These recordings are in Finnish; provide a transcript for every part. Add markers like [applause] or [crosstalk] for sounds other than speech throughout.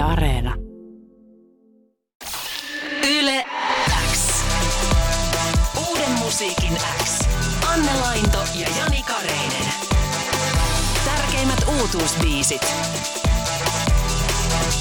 Yle Areena. Yle X. Uuden musiikin X. Anne Lainto ja Jani Kareinen. Tärkeimmät uutuusbiisit.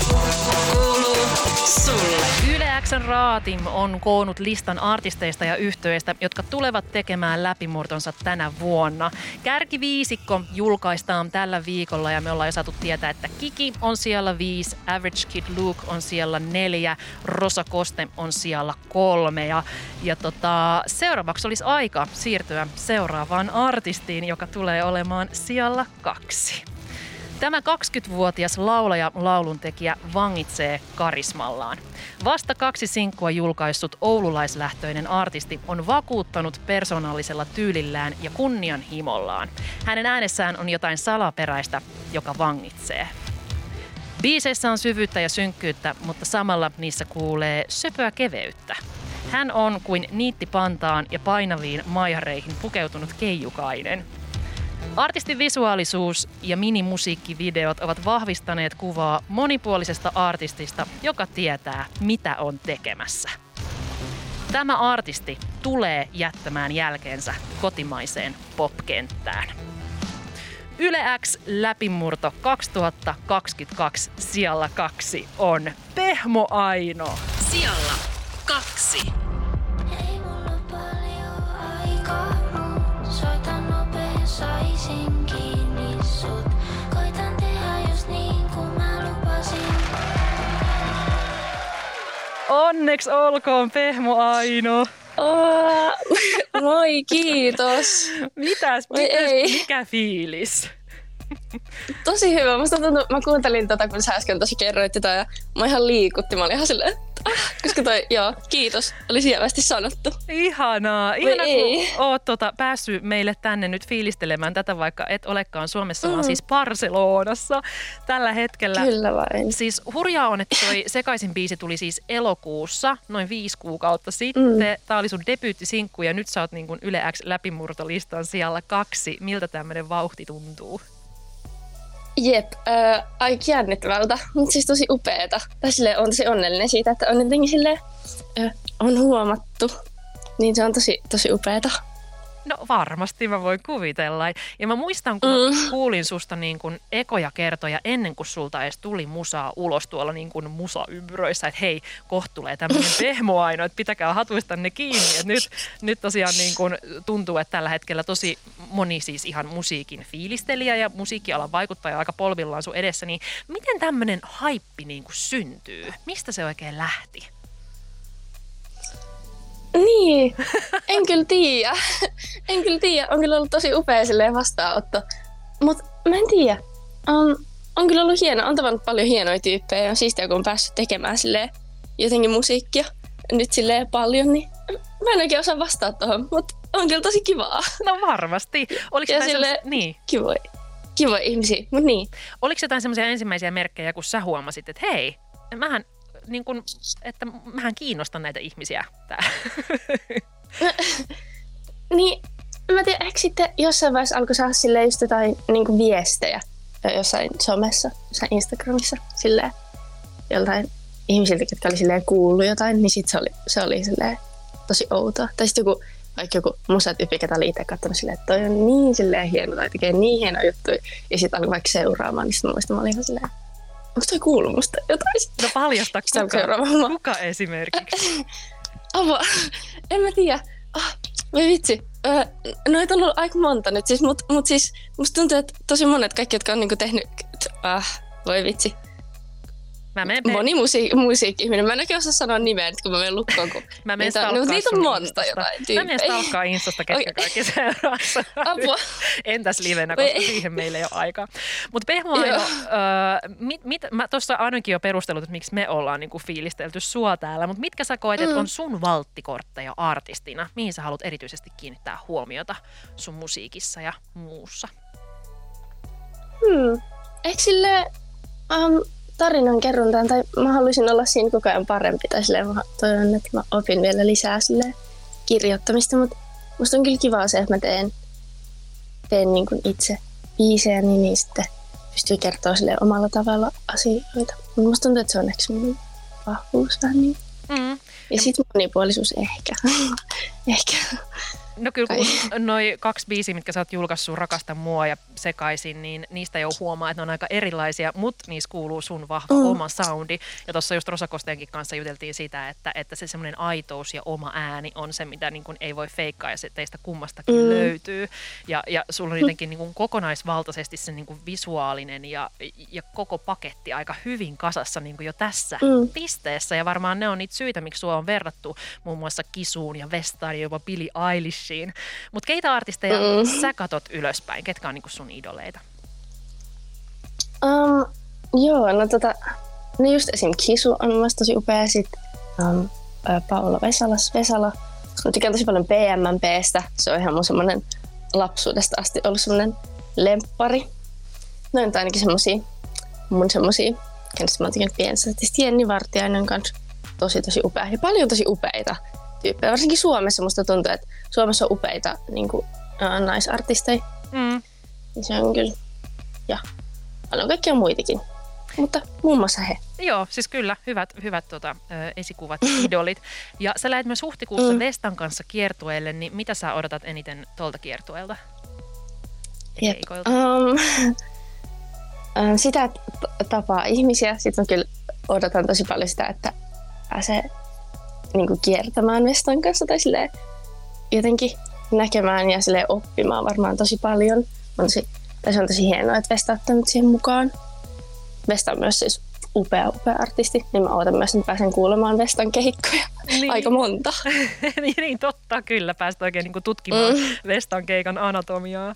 Kuuluu sulle. Yle Xn Raatim on koonnut listan artisteista ja yhtiöistä, jotka tulevat tekemään läpimurtonsa tänä vuonna. Kärkiviisikko julkaistaan tällä viikolla ja me ollaan jo saatu tietää, että Kiki on siellä viisi, Average Kid Luke on siellä neljä, Rosa Koste on siellä kolme ja, ja tota, seuraavaksi olisi aika siirtyä seuraavaan artistiin, joka tulee olemaan siellä kaksi. Tämä 20-vuotias laulaja lauluntekijä vangitsee karismallaan. Vasta kaksi sinkkua julkaissut oululaislähtöinen artisti on vakuuttanut persoonallisella tyylillään ja kunnianhimollaan. Hänen äänessään on jotain salaperäistä, joka vangitsee. Biiseissä on syvyyttä ja synkkyyttä, mutta samalla niissä kuulee söpöä keveyttä. Hän on kuin niittipantaan ja painaviin maihareihin pukeutunut keijukainen – Artistin visuaalisuus ja minimusiikkivideot ovat vahvistaneet kuvaa monipuolisesta artistista, joka tietää, mitä on tekemässä. Tämä artisti tulee jättämään jälkeensä kotimaiseen popkenttään. Yle X läpimurto 2022 sijalla kaksi on Pehmo Aino. Sijalla kaksi. Onneksi olkoon Pehmo Aino. Oh, moi, kiitos. Mitäs, Voi mitäs ei. mikä fiilis? Tosi hyvä. Musta tuntuu, mä kuuntelin tota, kun sä äsken tosi kerroit tätä ja mä ihan liikutti. Mä olin ihan silleen, ah, koska toi, joo, kiitos, oli sievästi sanottu. Ihanaa. Ihanaa, ei. kun oot tota, päässyt meille tänne nyt fiilistelemään tätä, vaikka et olekaan Suomessa, mm. vaan siis Barcelonassa tällä hetkellä. Kyllä vain. Siis hurjaa on, että toi [laughs] Sekaisin biisi tuli siis elokuussa, noin viisi kuukautta sitten. Mm. Tämä oli sun debyyttisinkku ja nyt sä oot niin kuin Yle X läpimurtolistan siellä kaksi. Miltä tämmöinen vauhti tuntuu? Jep, äh, aika jännittävältä, mutta siis tosi upeeta. Tai silleen, on tosi onnellinen siitä, että on jotenkin silleen, äh, on huomattu. Niin se on tosi, tosi upeeta. No varmasti mä voin kuvitella. Ja mä muistan, kun mm. kuulin susta niin kuin ekoja kertoja ennen kuin sulta edes tuli musaa ulos tuolla niin kuin musaympyröissä, että hei, kohta tulee tämmöinen pehmo aino, että pitäkää hatuista ne kiinni. Et nyt, nyt tosiaan niin kuin tuntuu, että tällä hetkellä tosi moni siis ihan musiikin fiilistelijä ja musiikkialan vaikuttaja aika polvillaan sun edessä, niin miten tämmöinen haippi niin kuin syntyy? Mistä se oikein lähti? Niin, [laughs] en kyllä tiedä. en kyllä tiedä. On kyllä ollut tosi upea silleen vastaanotto. Mutta mä en tiedä. On, on kyllä ollut hieno. On tavannut paljon hienoja tyyppejä on siistiä, kun on päässyt tekemään silleen jotenkin musiikkia nyt silleen paljon, niin mä en oikein osaa vastata tuohon, mutta on kyllä tosi kivaa. No varmasti. Oliko Ja silleen- sellais- niin. Kivoja, kivoja ihmisiä, mutta niin. Oliko jotain semmoisia ensimmäisiä merkkejä, kun sä huomasit, että hei, mähän, niin kun, että mähän kiinnostan näitä ihmisiä. Tää. [laughs] Niin, mä tiedän, ehkä sitten jossain vaiheessa alkoi saada silleen just jotain niin viestejä jossain somessa, jossain Instagramissa, silleen joltain ihmisiltä, jotka oli silleen kuullut jotain, niin sit se oli, se oli silleen tosi outoa. Tai sitten joku, vaikka joku musatyyppi, ketä oli itse katsonut silleen, että toi on niin silleen hieno tai tekee niin hieno juttu. Ja sitten alkoi vaikka seuraamaan, niin sitten mä muistan, mä olin ihan silleen, onko toi kuullut musta jotain? No paljasta kuka, kuka esimerkiksi. [laughs] Apua, en mä tiedä. Ah, voi vitsi. Öö, noita on ollut aika monta nyt, siis, mutta mut siis musta tuntuu, että tosi monet kaikki, jotka on niinku tehnyt... Ah, voi vitsi. Mä menen, pe- Moni musiik- musiikki-ihminen. Mä en oikein osaa sanoa nimeä nyt, kun mä menen lukkoon. Kun [laughs] mä menen niitä, on- no, niitä on monta Instasta. jotain Mä menen stalkkaa Instasta, ketkä kaikki seuraa. Apua. [laughs] Entäs livenä, koska ei. siihen meillä ei ole aikaa. Mutta Pehmo Aino, öö, mit, mit, mä tuossa ainakin jo perustellut, että miksi me ollaan niinku fiilistelty sua täällä, mutta mitkä sä koet, että Mm. on sun valttikortteja artistina? Mihin sä haluat erityisesti kiinnittää huomiota sun musiikissa ja muussa? Hmm. Ehkä sille um, tarinan kerrontaan, tai mä haluaisin olla siinä koko ajan parempi, tai silleen mä toivon, että mä opin vielä lisää sille kirjoittamista, mutta musta on kyllä kivaa se, että mä teen, teen niin kuin itse biisejä, niin, sitten pystyy kertoa sille omalla tavalla asioita. Musta tuntuu, että se on ehkä semmoinen vahvuus vähän niin. Mm. Ja sitten monipuolisuus ehkä. [laughs] ehkä. No kyllä, kun [laughs] noi kaksi biisiä, mitkä sä oot julkaissut, Rakasta mua ja Sekaisin, niin niistä jo huomaa, että ne on aika erilaisia, mutta niissä kuuluu sun vahva mm. Oma soundi. Ja tuossa just Rosakosteenkin kanssa juteltiin siitä, että, että se semmoinen aitous ja oma ääni on se, mitä niin ei voi feikkaa ja se teistä kummastakin mm. Löytyy. Ja, ja sulla on jotenkin niin kokonaisvaltaisesti se niin visuaalinen ja, ja koko paketti aika hyvin kasassa niin jo tässä Mm. pisteessä. Ja varmaan ne on niitä syitä, miksi sua on verrattu muun muassa Kisuun ja Vestaan ja jopa Billie Eilishiin. Mutta keitä artisteja Mm. sä katot ylöspäin? Ketkä on niinku sun idoleita? Um, joo, no tota, no just esim. Kisu on mun tosi upea. Sitten um, Paula Vesalas, Vesala. Mä tykkään tosi paljon PMMPstä. Se on ihan mun semmonen lapsuudesta asti ollut semmonen lemppari. No on ainakin semmosia mun semmosia, kenestä mä oon tykännyt pienestä. Sitten Jenni Vartiainen on kans tosi tosi upea. Ja paljon tosi upeita tyyppejä. Varsinkin Suomessa musta tuntuu, että Suomessa on upeita niin kuin, ää, naisartisteja. Mm. Se on kyllä. Ja paljon kaikkia muitakin. Mutta muun muassa he. Joo, siis kyllä, hyvät, hyvät tota, esikuvat, [laughs] idolit. Ja sä lähdet myös huhtikuussa mm. Vestan kanssa kiertueelle, niin mitä sä odotat eniten tuolta kiertueelta? Jep. Um, um, [laughs] sitä tapaa ihmisiä. Sitten kyllä odotan tosi paljon sitä, että pääsee niin kuin kiertämään Vestan kanssa tai silleen, jotenkin näkemään ja silleen oppimaan varmaan tosi paljon. On tosi, tai se on tosi hienoa, että Vesta ottanut siihen mukaan. Vesta on myös siis upea, upea artisti, niin mä odotan myös, että pääsen kuulemaan Vestan keikkoja. Niin. Aika monta. [laughs] niin, niin, totta, kyllä. Päästä oikein niin tutkimaan mm. Vestan keikan anatomiaa.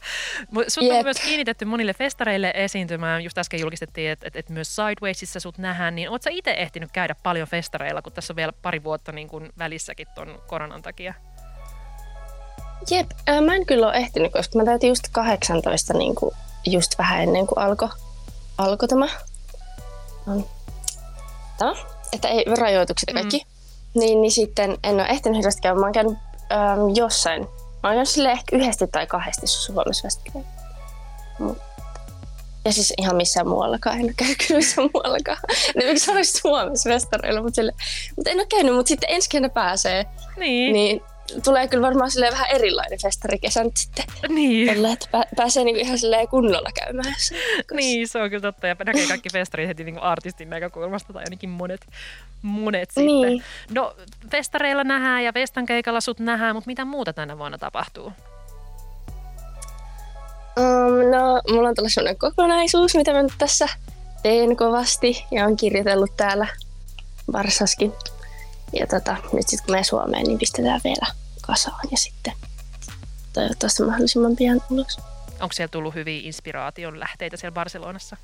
Sut on Jep. myös kiinnitetty monille festareille esiintymään. Just äsken julkistettiin, että et, et myös Sidewaysissa sut nähdään. Niin oot sä itse ehtinyt käydä paljon festareilla, kun tässä on vielä pari vuotta niin kuin välissäkin ton koronan takia? Jep, ää, mä en kyllä ole ehtinyt, koska mä täytin just 18 niin kuin, just vähän ennen kuin alkoi alko tämä, um, tämä, että ei rajoitukset ja kaikki. Mm. Niin, niin sitten en ole ehtinyt hirveästi käydä. Mä oon käynyt äm, jossain, mä oon käynyt ehkä yhdesti tai kahdesti Suomessa Ja siis ihan missään muuallakaan, en ole käynyt kyllä missään muuallakaan. [laughs] Ne miksi olisi Suomessa festareilla, mutta, sille, mutta en ole käynyt, mutta sitten ensi kesällä pääsee. Niin. Niin tulee kyllä varmaan silleen vähän erilainen festarikesä nyt sitten. Niin. Tällä, että pää- pääsee niinku ihan silleen kunnolla käymään. Niin, se on kyllä totta. Ja näkee kaikki festarit heti niin kuin artistin näkökulmasta, tai ainakin monet, monet sitten. Niin. No, festareilla nähdään ja Vestan keikalla sut nähdään, mutta mitä muuta tänä vuonna tapahtuu? Um, no, mulla on tällainen sellainen kokonaisuus, mitä mä nyt tässä teen kovasti ja on kirjoitellut täällä Varsaskin. Ja tota, nyt sitten kun menen Suomeen, niin pistetään vielä kasaan ja sitten toivottavasti mahdollisimman pian ulos. Onko siellä tullut hyviä inspiraation lähteitä siellä Barcelonassa?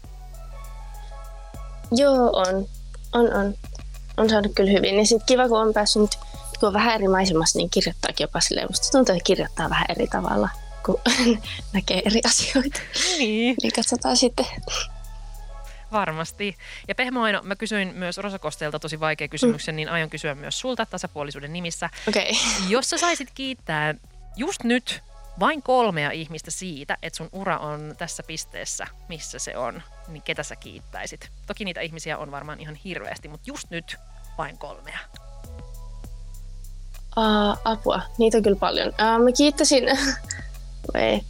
Joo, on. On, on. On saanut kyllä hyvin. Ja sitten kiva, kun on päässyt nyt, kun on vähän eri maisemassa, niin kirjoittaakin jopa silleen. Musta tuntuu, että kirjoittaa vähän eri tavalla, kun [laughs] näkee eri asioita. Niin. Niin katsotaan sitten. Varmasti. Ja Pehmo Aino, mä kysyin myös Rosakosteelta tosi vaikea kysymyksen, niin aion kysyä myös sulta tasapuolisuuden nimissä. Okei. Okay. Jos sä saisit kiittää just nyt vain kolmea ihmistä siitä, että sun ura on tässä pisteessä, missä se on, niin ketä sä kiittäisit? Toki niitä ihmisiä on varmaan ihan hirveästi, mutta just nyt vain kolmea. Uh, apua, niitä on kyllä paljon. Uh, mä kiittäisin, [laughs] ei,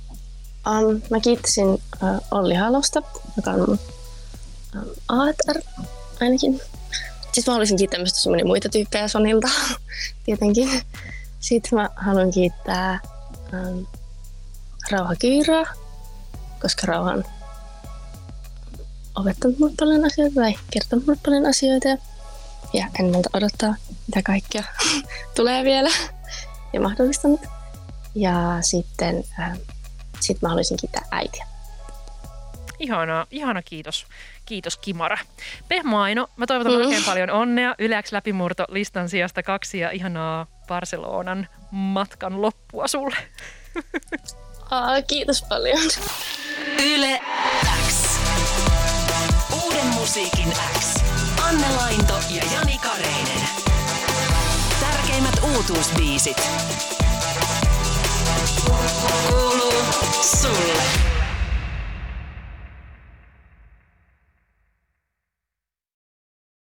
um, mä kiittäisin uh, Olli Halosta, joka on mun ATR ainakin. Sitten mä haluaisin kiittää myös tosi muita tyyppejä Sonilta, [laughs] tietenkin. Sitten mä haluan kiittää um, Rauha Kyyraa, koska Rauha on opettanut mulle paljon asioita tai kertonut mulle paljon asioita. Ja ja ennalta odottaa, mitä kaikkea [laughs] tulee vielä ja mahdollistanut. Ja sitten äh, sit mä haluaisin kiittää äitiä. Ihana, ihana kiitos. Kiitos Kimara. Pehmo Aino, mä toivotan mm. oikein paljon onnea. Yleäks läpimurto listan sijasta kaksi ja ihanaa Barcelonan matkan loppua sulle. [laughs] Aa, kiitos paljon. Yle X. Uuden musiikin X. Anne Lainto ja Jani Kareinen. Tärkeimmät uutuusbiisit. Kuuluu sulle.